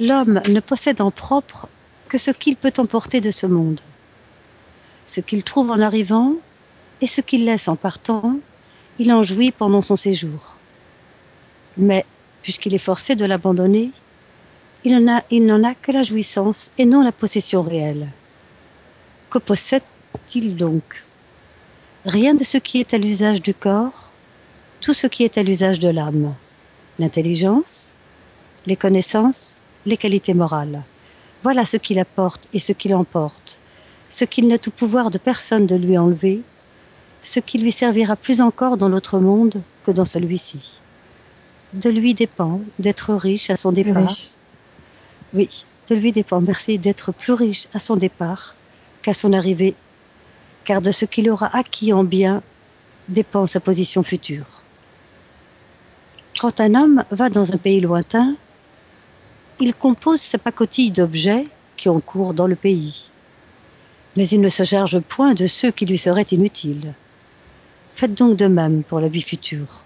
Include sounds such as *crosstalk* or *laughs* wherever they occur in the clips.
l'homme ne possède en propre que ce qu'il peut emporter de ce monde. Ce qu'il trouve en arrivant et ce qu'il laisse en partant, il en jouit pendant son séjour. Mais, puisqu'il est forcé de l'abandonner, il n'en a, que la jouissance et non la possession réelle. Que possède-t-il donc? Rien de ce qui est à l'usage du corps, tout ce qui est à l'usage de l'âme. L'intelligence, les connaissances, les qualités morales. Voilà ce qu'il apporte et ce qu'il emporte, ce qu'il n'a tout pouvoir de personne de lui enlever, ce qui lui servira plus encore dans l'autre monde que dans celui-ci. De lui dépend d'être riche à son départ. Oui, de lui dépend, merci, d'être plus riche à son départ qu'à son arrivée, car de ce qu'il aura acquis en bien dépend sa position future. Quand un homme va dans un pays lointain, il compose sa pacotille d'objets qui ont cours dans le pays. Mais il ne se charge point de ceux qui lui seraient inutiles. Faites donc de même pour la vie future,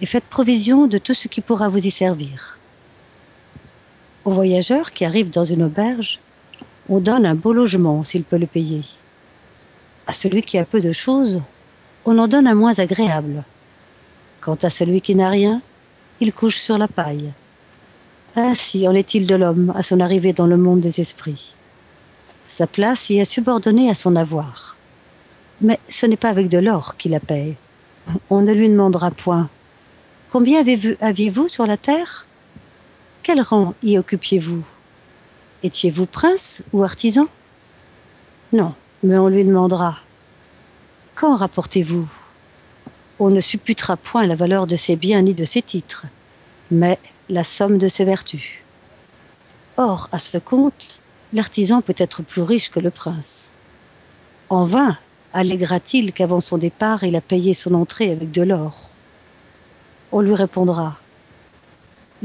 et faites provision de tout ce qui pourra vous y servir. Au voyageur qui arrive dans une auberge, on donne un beau logement s'il peut le payer. À celui qui a peu de choses, on en donne un moins agréable. Quant à celui qui n'a rien, il couche sur la paille. Ainsi en est-il de l'homme à son arrivée dans le monde des esprits. Sa place y est subordonnée à son avoir. Mais ce n'est pas avec de l'or qu'il la paye. On ne lui demandera point. Combien aviez-vous sur la terre? Quel rang y occupiez-vous? Étiez-vous prince ou artisan? Non, mais on lui demandera. Quand rapportez-vous? On ne supputera point la valeur de ses biens ni de ses titres, mais la somme de ses vertus. Or, à ce compte, l'artisan peut être plus riche que le prince. En vain alléguera-t-il qu'avant son départ il a payé son entrée avec de l'or. On lui répondra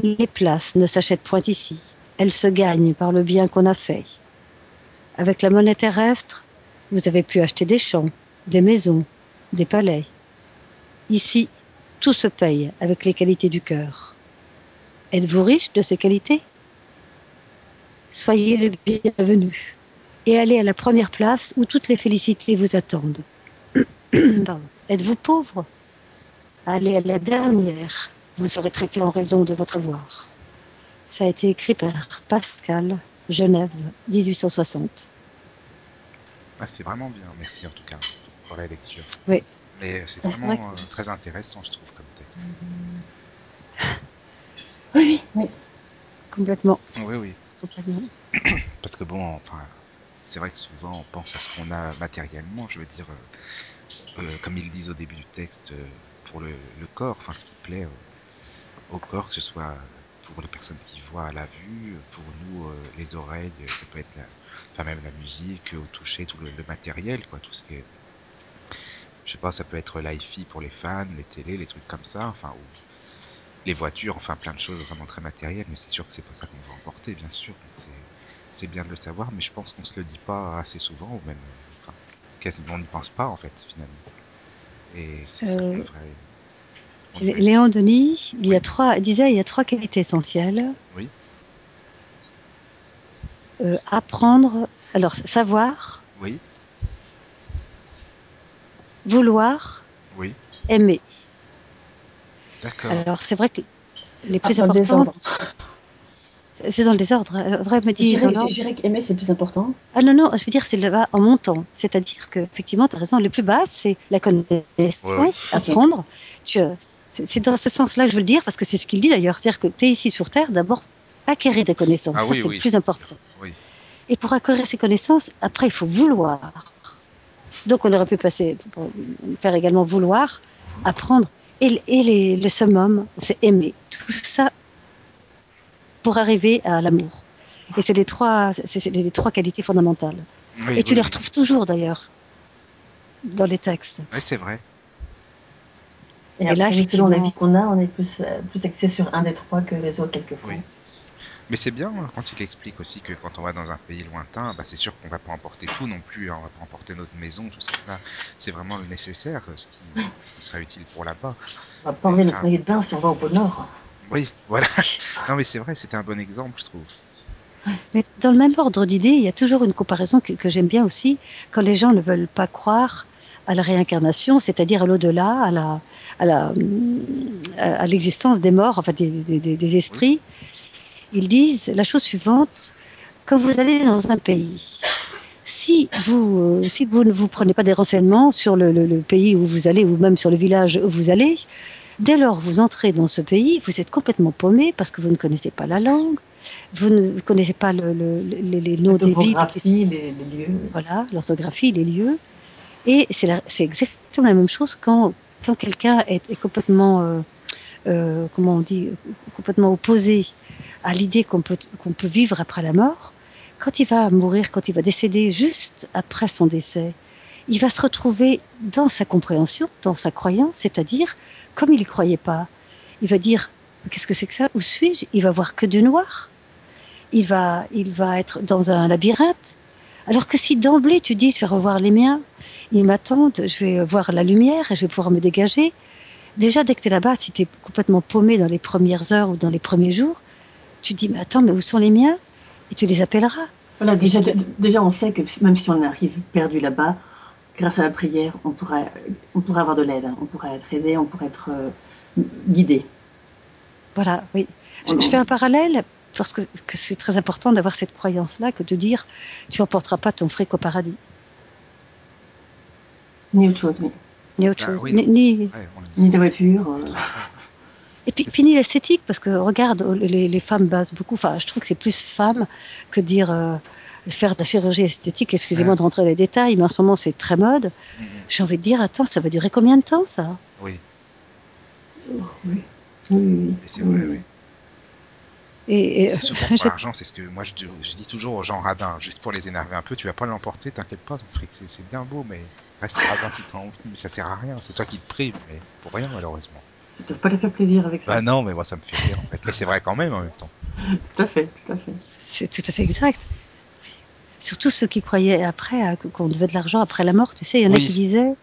Les places ne s'achètent point ici, elles se gagnent par le bien qu'on a fait. Avec la monnaie terrestre, vous avez pu acheter des champs, des maisons, des palais. Ici, tout se paye avec les qualités du cœur. Êtes-vous riche de ces qualités? Soyez le bienvenu et allez à la première place où toutes les félicités vous attendent. *clears throat* Êtes-vous pauvre? Allez à la dernière, vous serez traité en raison de votre avoir. Ça a été écrit par Pascal, Genève, 1860. Ah, c'est vraiment bien, merci en tout cas pour la lecture. Oui. Mais c'est vraiment euh, très intéressant, je trouve, comme texte. *laughs* Oui, oui. Complètement. Oui, oui. Complètement. Parce que bon, enfin, c'est vrai que souvent on pense à ce qu'on a matériellement, je veux dire, euh, euh, comme ils disent au début du texte, euh, pour le, le, corps, enfin ce qui plaît au corps, que ce soit pour les personnes qui voient à la vue, pour nous les oreilles, ça peut être la, enfin même la musique, au toucher, tout le, le, matériel, quoi, tout ce qui est, je sais pas, ça peut être l'hi-fi pour les fans, les télés, les trucs comme ça, enfin ou les voitures, enfin plein de choses vraiment très matérielles, mais c'est sûr que c'est pas ça qu'on va emporter, bien sûr. C'est c'est bien de le savoir, mais je pense qu'on se le dit pas assez souvent, ou même, enfin, quasiment on n'y pense pas en fait finalement. Et c'est ça qu'on devrait. On devrait Léon Denis, il y a trois, disait, il y a trois qualités essentielles. Oui. Euh, apprendre, alors savoir. Oui. Vouloir. Oui. Aimer. D'accord. Alors c'est vrai que les plus ah, importantes. C'est dans le désordre. Vrai me dit. Je dirais qu'aimer, c'est plus important. Ah non, non, je veux dire, c'est le bas en montant. C'est-à-dire que, effectivement, tu as raison, le plus bas, c'est la connaissance, Ouais, ouais. apprendre. Tu, euh, c'est- c'est dans ce sens-là que je veux le dire, parce que c'est ce qu'il dit d'ailleurs. C'est-à-dire que tu es ici sur Terre, d'abord, acquérir des connaissances. Ah Ça, oui, c'est oui. le plus important. Oui. Et pour acquérir ces connaissances, après, il faut vouloir. Donc, on aurait pu passer, pour faire également vouloir, apprendre. Et, et les- le summum, c'est aimer. Tout ça pour arriver à l'amour. Et c'est les trois, c'est c'est les trois qualités fondamentales. Oui, Et tu les oui. retrouves toujours d'ailleurs dans les textes. Oui, c'est vrai. Et, Et après, là, selon la vie qu'on a, on est plus, euh, plus axé sur un des trois que les autres quelquefois. Oui. Mais c'est bien hein, quand il explique aussi que quand on va dans un pays lointain, bah, c'est sûr qu'on va pas emporter tout non plus. hein, on va pas emporter notre maison, tout ce qu'on a. C'est vraiment le nécessaire, ce qui, ce qui sera utile pour là-bas. On va pas emmener notre ça- maillot de bain si on va au pôle Nord. Oui, voilà. *laughs* Non, mais c'est vrai, c'était un bon exemple, je trouve. Mais dans le même ordre d'idées, il y a toujours une comparaison que, que j'aime bien aussi, quand les gens ne veulent pas croire à la réincarnation, c'est-à-dire à, l'au-delà, à la, à la, à l'existence des morts, enfin des, des, des, des esprits. Ils disent la chose suivante quand vous allez dans un pays, si vous, euh, si vous ne vous prenez pas des renseignements sur le, le, le, pays où vous allez ou même sur le village où vous allez, dès lors vous entrez dans ce pays, vous êtes complètement paumé parce que vous ne connaissez pas la langue, vous ne connaissez pas le, les, les, noms des villes, les, les, lieux. Voilà, l'orthographie, les lieux. Et c'est exactement la même chose quand, quand quelqu'un est, est, complètement, euh, euh, comment on dit, complètement opposé à l'idée qu'on peut, peut vivre après la mort quand il va mourir, quand il va décéder juste après son décès, il va se retrouver dans sa compréhension, dans sa croyance, c'est-à-dire, comme il n'y croyait pas, il va dire, qu'est-ce que c'est que ça? Où suis-je? Il va voir que du noir. Il va, il va être dans un labyrinthe. Alors que si d'emblée tu dis, je vais revoir les miens, ils m'attendent, je vais voir la lumière et je vais pouvoir me dégager. Déjà, dès que tu es là-bas, si tu es complètement paumé dans les premières heures ou dans les premiers jours, tu dis, mais attends, mais où sont les miens? Et tu les appelleras. Voilà, déjà, déjà, on sait que même si on arrive perdu là-bas, grâce à la prière, on pourrait, on pourrait avoir de l'aide, on pourrait être aidé, on pourrait être euh, guidé. Voilà, oui. Je, je, fais un parallèle parce que, que c'est très important d'avoir cette croyance-là que de dire tu n'emporteras pas ton fric au paradis. Ni autre chose, oui. Ni autre Ah chose. oui, ni, ni-. Ni des voitures. euh, *laughs* Et puis fini l'esthétique, parce que regarde, les, les femmes basent beaucoup, enfin je trouve que c'est plus femme que dire euh, faire de la chirurgie esthétique, excusez-moi Ouais. de rentrer dans les détails, mais en ce moment c'est très mode. Mhm. J'ai envie de dire, attends, ça va durer combien de temps ça? Oui, oui. Oui, oui, c'est vrai, oui. Et, et C'est souvent *laughs* pour l'argent, c'est ce que moi je, dis- je dis toujours aux gens radins, juste pour les énerver un peu, tu vas pas l'emporter, t'inquiète pas, ton fric, c'est c'est bien beau, mais reste radin si t'as envie, mais ça sert à rien, c'est toi qui te prives, mais pour rien malheureusement. Tu ne dois pas les faire plaisir avec ça. Bah non, mais moi ça me fait rire en fait, mais c'est vrai quand même en même temps. *laughs* Tout à fait, tout à fait. c'est tout à fait exact. Surtout ceux qui croyaient après à- qu'on devait de l'argent après la mort, tu sais, il y en a qui disaient,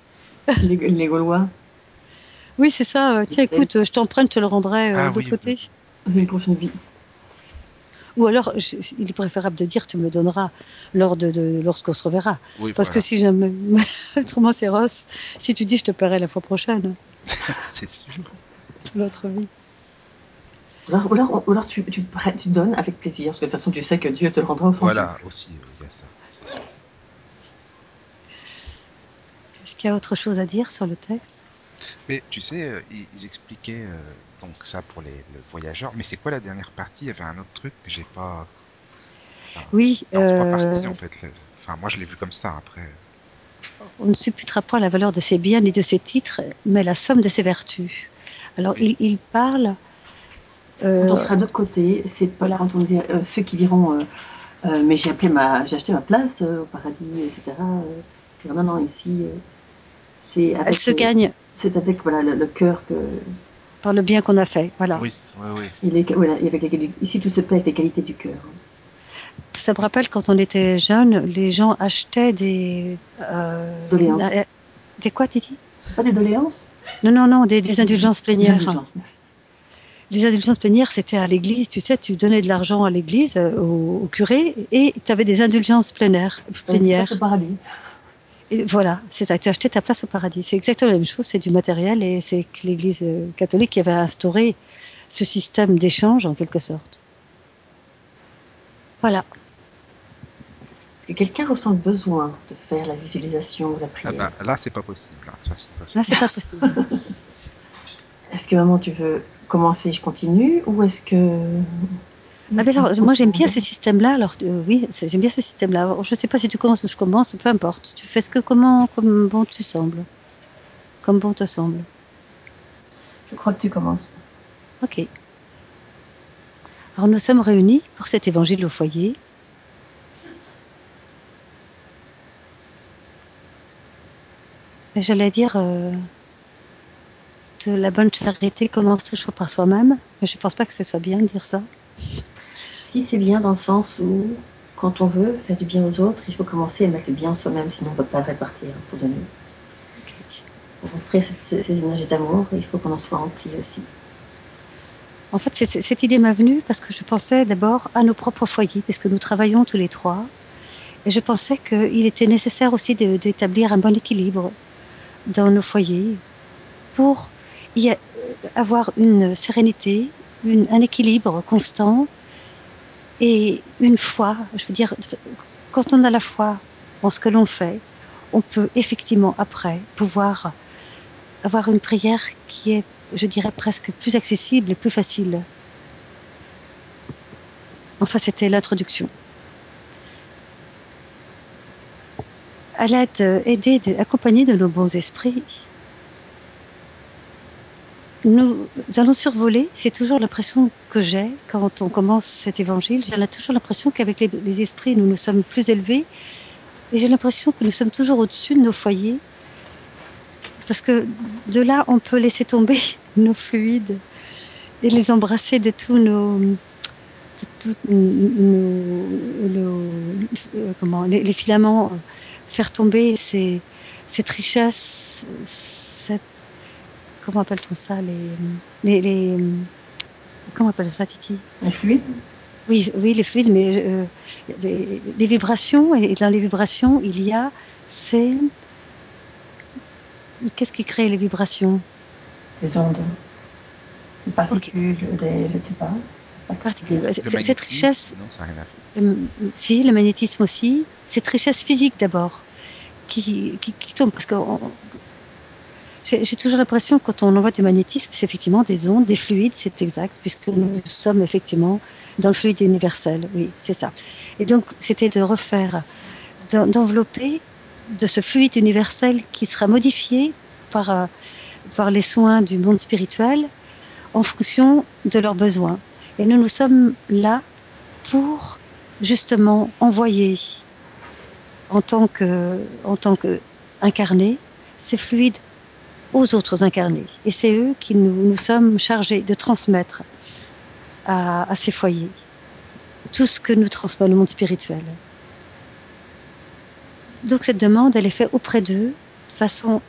Les, les Gaulois, oui c'est ça, euh, tiens écoute, je t'emprunte, je te le rendrai euh, Ah de oui, côté. une prochaine vie. Ou alors, je- il est préférable de dire, tu me le donneras lors de, de lorsqu'on se reverra. Oui, Parce voilà, que si jamais, *laughs* autrement c'est Ross, si tu dis je te paierai la fois prochaine, *laughs* c'est sûr. L'autre vie. Ou alors, ou alors, ou alors tu, tu, prêtes- tu donnes avec plaisir, parce que de toute façon tu sais que Dieu te le rendra au. Voilà, aussi, oui, il y a ça. Est-ce qu'il y a autre chose à dire sur le texte? Mais tu sais, euh, ils, ils expliquaient euh, donc ça pour les le voyageurs, mais c'est quoi la dernière partie? Il y avait un autre truc, mais j'ai pas. Oui, C'est en trois euh, parties en fait. Enfin, moi je l'ai vu comme ça après. on ne supputera point la valeur de ses biens ni de ses titres, mais la somme de ses vertus. Alors, il, il parle. Euh, on sera de l'autre côté, c'est pas Voilà. quand on dit, euh, ceux qui diront euh, euh, mais j'ai appelé ma j'ai acheté ma place euh, au paradis, etc. Euh, non, non, ici euh, c'est avec elle se euh, gagne c'est avec voilà le, le cœur que par le bien qu'on a fait. Voilà. Oui, oui, oui. il est voilà, avec les ici tout se paie avec les qualités du cœur. Ça me rappelle quand on était jeune, les gens achetaient des. Euh, Doléances. euh, des quoi, dis Pas des doléances? Non, non, non, des, des indulgences Des plénières. indulgences. Les indulgences plénières, c'était à l'église, tu sais, tu donnais de l'argent à l'église, euh, au, au curé, et tu avais des indulgences plénières. plénières. Place au paradis. Et voilà, c'est ça, tu achetais ta place au paradis. C'est exactement la même chose, c'est du matériel, et c'est que l'église euh, catholique qui avait instauré ce système d'échange, en quelque sorte. Voilà. Est-ce que quelqu'un ressent le besoin de faire la visualisation ou la Ah prière bah là c'est pas possible. hein, toute façon. Là, c'est pas possible. *laughs* Est-ce que vraiment tu veux commencer, je continue, ou est-ce que Ah, mais alors, moi, j'aime bien ce système-là. Alors, euh, oui, j'aime bien ce système-là. Alors, Je ne sais pas si tu commences ou je commence, peu importe. Tu fais ce que comment, comme bon tu semble. Comme bon te semble. Je crois que tu commences. Ok. Alors, nous sommes réunis pour cet évangile au foyer. J'allais dire, euh, de la bonne charité commence toujours par soi-même, mais je ne pense pas que ce soit bien de dire ça. Si c'est bien dans le sens où, quand on veut faire du bien aux autres, il faut commencer à mettre le bien en soi-même, sinon on ne peut pas répartir pour donner. Pour offrir cette- ces, énergies d'amour, il faut qu'on en soit rempli aussi. En fait, cette idée m'a venue parce que je pensais d'abord à nos propres foyers, puisque nous travaillons tous les trois. Et je pensais qu'il était nécessaire aussi d'établir un bon équilibre dans nos foyers pour y avoir une sérénité, un équilibre constant et une foi. Je veux dire, quand on a la foi en ce que l'on fait, on peut effectivement après pouvoir avoir une prière qui est je dirais presque plus accessible et plus facile. Enfin, c'était l'introduction. À l'aide, aidée, accompagnée de nos bons esprits, nous allons survoler, c'est toujours l'impression que j'ai quand on commence cet évangile, j'ai toujours l'impression qu'avec les, esprits, nous nous sommes plus élevés, et j'ai l'impression que nous sommes toujours au-dessus de nos foyers, parce que de là, on peut laisser tomber *laughs* nos fluides et les embrasser de tous nos, de tous nos, euh, comment, les, filaments, faire tomber ces, cette richesse, cette, comment appelle-t-on ça, les, les, les, comment appelle ça, Titi? Les fluides? Oui, oui, les fluides, mais euh, les, les, vibrations, et dans les vibrations, il y a ces Qu'est-ce qui crée les vibrations? Des ondes, des particules, okay. des, je ne sais pas. Particules. Cette richesse, non, ça rien à faire. si le magnétisme aussi, cette richesse physique d'abord, qui, qui, qui, tombe parce que j'ai toujours l'impression quand on envoie du magnétisme, c'est effectivement des ondes, des fluides, c'est exact, puisque nous sommes effectivement dans le fluide universel. Oui, c'est ça. Et donc, c'était de refaire, d'envelopper de ce fluide universel qui sera modifié par, euh, par les soins du monde spirituel en fonction de leurs besoins. Et nous, nous sommes là pour justement envoyer en tant que, en tant que incarnés ces fluides aux autres incarnés. Et c'est eux qui nous, sommes chargés de transmettre à, à ces foyers tout ce que nous transmet le monde spirituel. Donc cette demande, elle est faite auprès d'eux de façon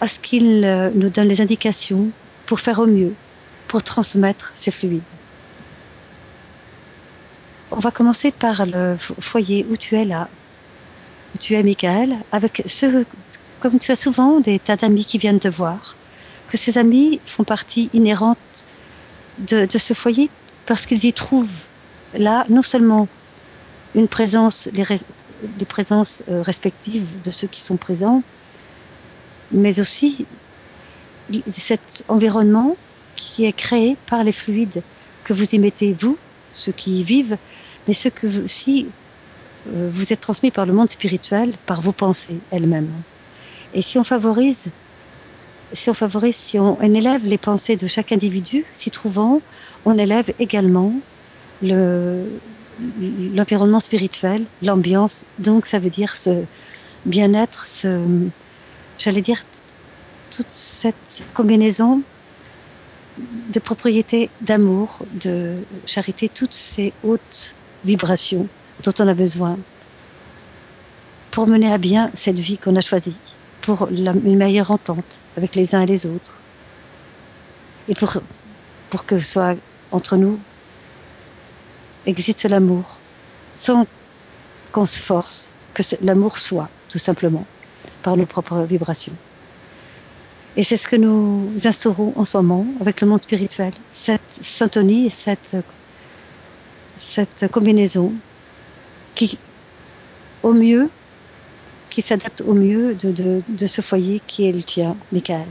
à ce qu'ils nous donnent les indications pour faire au mieux, pour transmettre ces fluides. On va commencer par le foyer où tu es là, où tu es Michael, avec ceux, comme tu as souvent des tas d'amis qui viennent te voir, que ces amis font partie inhérente de, ce foyer parce qu'ils y trouvent là non seulement une présence, les, présences euh, respectives de ceux qui sont présents, mais aussi cet environnement qui est créé par les fluides que vous émettez, vous, ceux qui y vivent, mais ceux que aussi euh, vous êtes transmis par le monde spirituel, par vos pensées elles-mêmes. Et si on favorise, si on favorise, si on, élève les pensées de chaque individu, s'y trouvant, on élève également le, l'environnement spirituel, l'ambiance. Donc, ça veut dire ce bien-être, ce, j'allais dire, toute cette combinaison de propriété, d'amour, de charité, toutes ces hautes vibrations dont on a besoin pour mener à bien cette vie qu'on a choisie, pour la, une meilleure entente avec les uns et les autres, et pour, pour que soit entre nous existe l'amour, sans qu'on se force, que l'amour soit, tout simplement, par nos propres vibrations. Et c'est ce que nous instaurons en ce moment avec le monde spirituel, cette syntonie et cette, cette combinaison qui, au mieux, qui s'adapte au mieux de, ce foyer qui est le tien, Michael.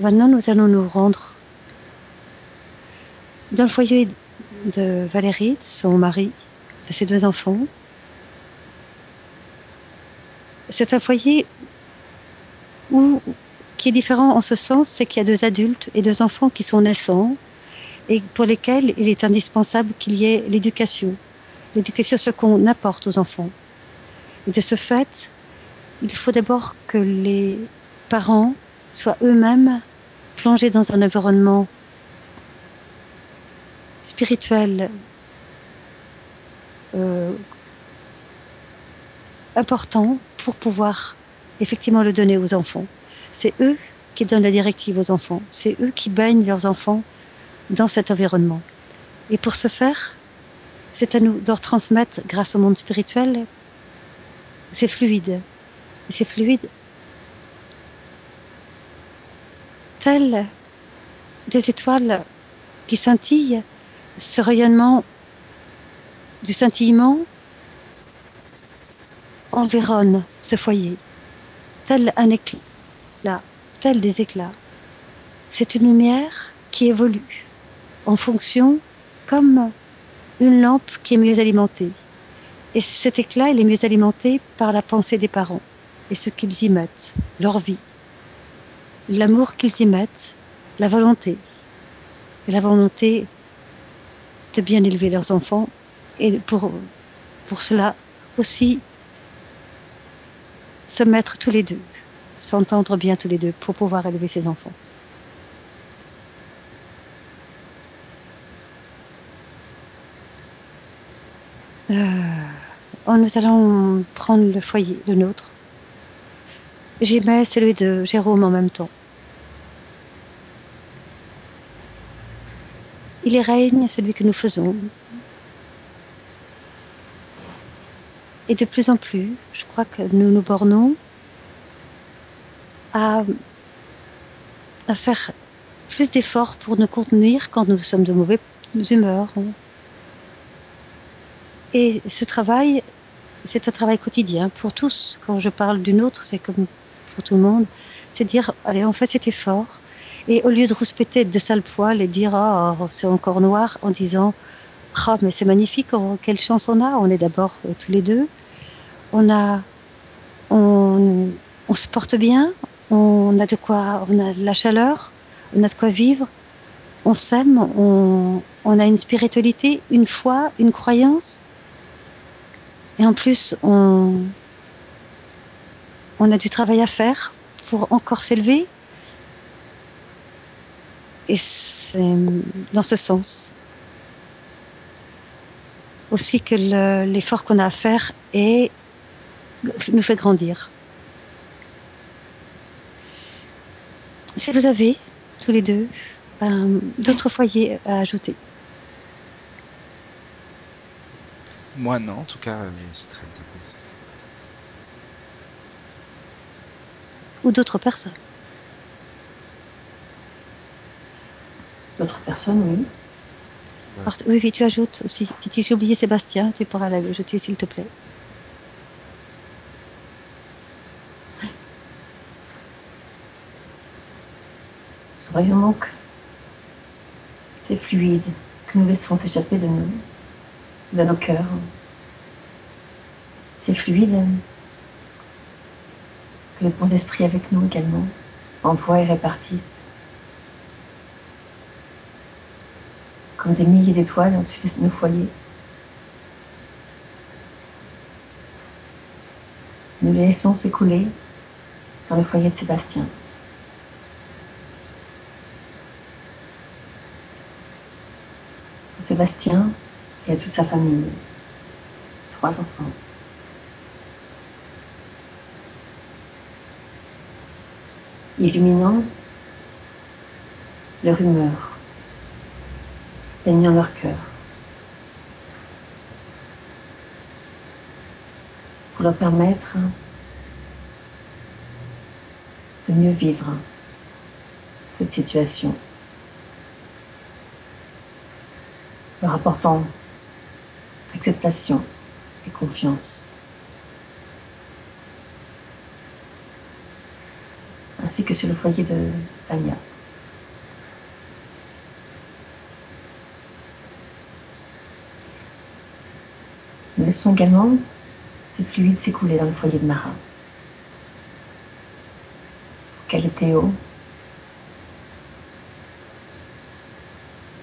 Maintenant, nous allons nous rendre dans le foyer de Valérie, de son mari, de ses deux enfants. C'est un foyer où, qui est différent en ce sens, c'est qu'il y a deux adultes et deux enfants qui sont naissants et pour lesquels il est indispensable qu'il y ait l'éducation. L'éducation, ce qu'on apporte aux enfants. Et de ce fait, il faut d'abord que les parents soient eux-mêmes plongés dans un environnement spirituel euh, important pour pouvoir effectivement le donner aux enfants. C'est eux qui donnent la directive aux enfants. C'est eux qui baignent leurs enfants dans cet environnement. Et pour ce faire, c'est à nous de leur transmettre, grâce au monde spirituel, c'est fluide. Et c'est fluide tel des étoiles qui scintillent, ce rayonnement du scintillement environne ce foyer, tel un éclat, tel des éclats. C'est une lumière qui évolue en fonction comme une lampe qui est mieux alimentée. Et cet éclat, il est mieux alimenté par la pensée des parents et ce qu'ils y mettent, leur vie, l'amour qu'ils y mettent, la volonté. Et la volonté de bien élever leurs enfants et pour cela aussi se mettre tous les deux, s'entendre bien tous les deux pour pouvoir élever ses enfants. Euh, nous allons prendre le foyer, le nôtre. J'y mets celui de Jérôme en même temps. Il y règne celui que nous faisons. Et de plus en plus, je crois que nous nous bornons à, faire plus d'efforts pour nous contenir quand nous sommes de mauvaise humeur. Et ce travail, c'est un travail quotidien pour tous. Quand je parle d'une autre, c'est comme pour tout le monde. C'est dire, allez, on fait cet effort. Et au lieu de rouspéter de sale poil et dire, oh, c'est encore noir, en disant, oh, mais c'est magnifique, oh, quelle chance on a. On est d'abord euh, tous les deux. On a, on, on se porte bien. On a de quoi, on a de la chaleur. On a de quoi vivre. On s'aime. On, a une spiritualité, une foi, une croyance. Et en plus, on, a du travail à faire pour encore s'élever. Et c'est dans ce sens aussi que l'effort qu'on a à faire nous fait grandir. Si vous avez, tous les deux, euh, d'autres foyers à ajouter. Moi non, en tout cas, euh, c'est très bien comme ça. Ou d'autres personnes. D'autres personnes, oui. Ouais. Oui, oui, tu ajoutes aussi. Si j'ai oublié Sébastien, tu pourras l'ajouter s'il te plaît. Ce rayonnement que c'est fluide, que nous laissons s'échapper de nous, de nos cœurs. C'est fluide que les bons esprits avec nous également envoient et répartissent comme des milliers d'étoiles au-dessus de nos foyers. Nous les laissons s'écouler dans le foyer de Sébastien. Sébastien et à toute sa famille, trois enfants. illuminant leur humeur, baignant leur cœur, pour leur permettre de mieux vivre cette situation, leur apportant acceptation et confiance. ainsi que sur le foyer de Anya. Nous laissons également ce fluide s'écouler dans le foyer de Mara. Qu'elle et Théo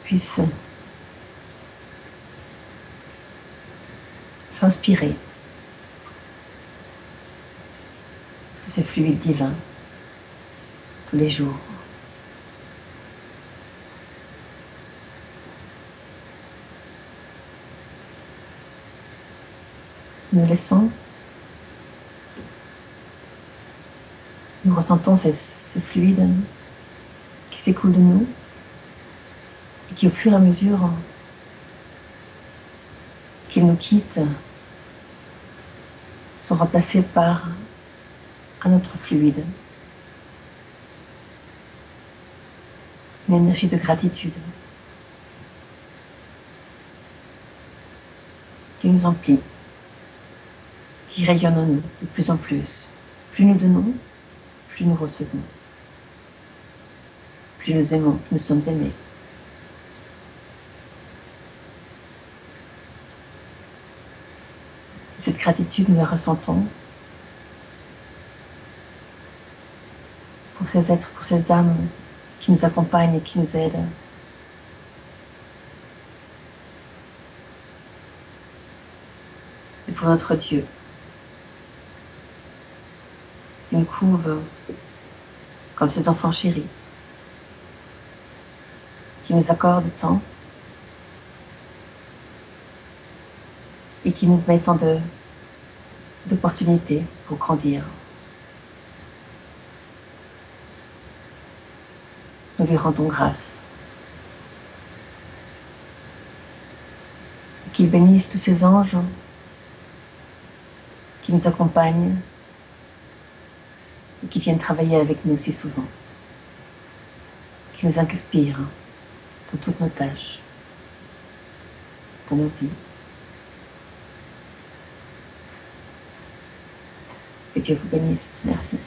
puissent s'inspirer de ces fluides divins tous les jours. Nous laissons nous ressentons ces, ces fluides qui s'écoulent de nous et qui au fur et à mesure qu'ils nous quittent sont remplacés par un autre fluide, une énergie de gratitude qui nous emplit, qui rayonne en nous de plus en plus. Plus nous donnons, plus nous recevons. Plus nous aimons, plus nous sommes aimés. Cette gratitude, nous la ressentons. Pour ces êtres, pour ces âmes qui nous accompagnent et qui nous aident. Et pour notre Dieu, qui nous couvre comme ses enfants chéris, qui nous accorde tant et qui nous met tant d'opportunités pour grandir. Nous lui rendons grâce. Qu'il bénisse tous ces anges qui nous accompagnent et qui viennent travailler avec nous si souvent, qui nous inspirent dans toutes nos tâches, dans nos vies. Que Dieu vous bénisse. Merci.